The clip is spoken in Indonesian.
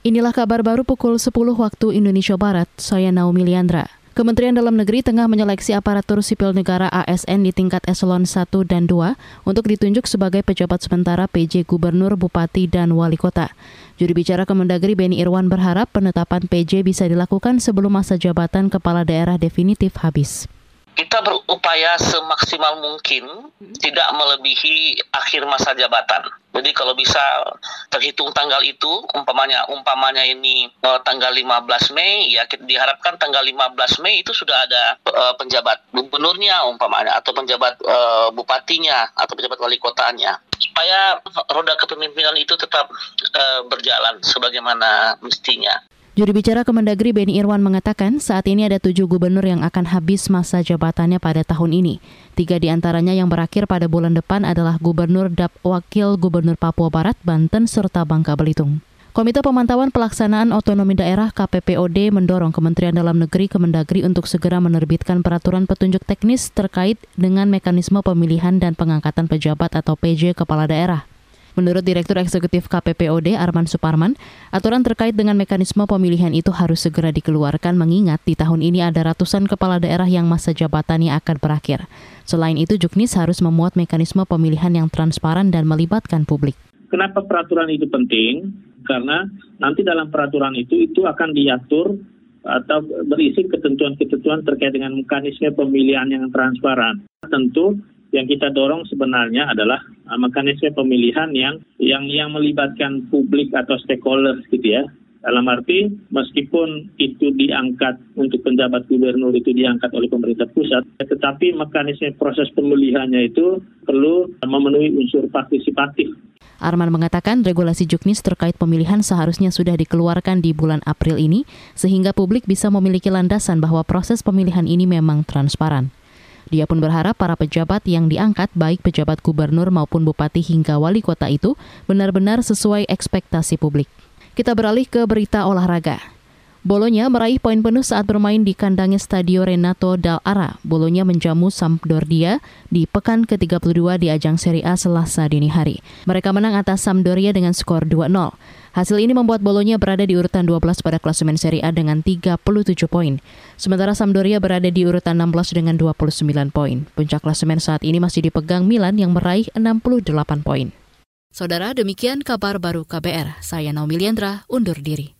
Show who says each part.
Speaker 1: Inilah kabar baru pukul 10 waktu Indonesia Barat, saya Naomi Liandra. Kementerian Dalam Negeri tengah menyeleksi aparatur sipil negara ASN di tingkat eselon 1 dan 2 untuk ditunjuk sebagai pejabat sementara PJ Gubernur, Bupati, dan Wali Kota. Juru bicara Kemendagri Beni Irwan berharap penetapan PJ bisa dilakukan sebelum masa jabatan kepala daerah definitif habis
Speaker 2: kita berupaya semaksimal mungkin hmm. tidak melebihi akhir masa jabatan. Jadi kalau bisa terhitung tanggal itu, umpamanya umpamanya ini uh, tanggal 15 Mei, ya diharapkan tanggal 15 Mei itu sudah ada uh, penjabat gubernurnya umpamanya atau penjabat uh, bupatinya atau penjabat wali kotanya supaya roda kepemimpinan itu tetap uh, berjalan sebagaimana mestinya.
Speaker 1: Juru bicara Kemendagri Beni Irwan mengatakan saat ini ada tujuh gubernur yang akan habis masa jabatannya pada tahun ini. Tiga di antaranya yang berakhir pada bulan depan adalah Gubernur Dap Wakil Gubernur Papua Barat, Banten, serta Bangka Belitung. Komite Pemantauan Pelaksanaan Otonomi Daerah KPPOD mendorong Kementerian Dalam Negeri Kemendagri untuk segera menerbitkan peraturan petunjuk teknis terkait dengan mekanisme pemilihan dan pengangkatan pejabat atau PJ kepala daerah. Menurut Direktur Eksekutif KPPOD Arman Suparman, aturan terkait dengan mekanisme pemilihan itu harus segera dikeluarkan mengingat di tahun ini ada ratusan kepala daerah yang masa jabatannya akan berakhir. Selain itu, Juknis harus memuat mekanisme pemilihan yang transparan dan melibatkan publik.
Speaker 3: Kenapa peraturan itu penting? Karena nanti dalam peraturan itu itu akan diatur atau berisi ketentuan-ketentuan terkait dengan mekanisme pemilihan yang transparan. Tentu yang kita dorong sebenarnya adalah mekanisme pemilihan yang yang yang melibatkan publik atau stakeholders gitu ya. Dalam arti meskipun itu diangkat untuk penjabat gubernur itu diangkat oleh pemerintah pusat, tetapi mekanisme proses pemilihannya itu perlu memenuhi unsur partisipatif.
Speaker 1: Arman mengatakan regulasi Juknis terkait pemilihan seharusnya sudah dikeluarkan di bulan April ini, sehingga publik bisa memiliki landasan bahwa proses pemilihan ini memang transparan. Dia pun berharap para pejabat yang diangkat, baik pejabat gubernur maupun bupati hingga wali kota itu, benar-benar sesuai ekspektasi publik. Kita beralih ke berita olahraga. Bolonya meraih poin penuh saat bermain di kandangnya Stadio Renato Dal Ara. Bolonya menjamu Sampdoria di pekan ke-32 di ajang Serie A Selasa dini hari. Mereka menang atas Sampdoria dengan skor 2-0. Hasil ini membuat Bolonya berada di urutan 12 pada klasemen Serie A dengan 37 poin. Sementara Sampdoria berada di urutan 16 dengan 29 poin. Puncak klasemen saat ini masih dipegang Milan yang meraih 68 poin. Saudara, demikian kabar baru KBR. Saya Naomi Liandra, undur diri.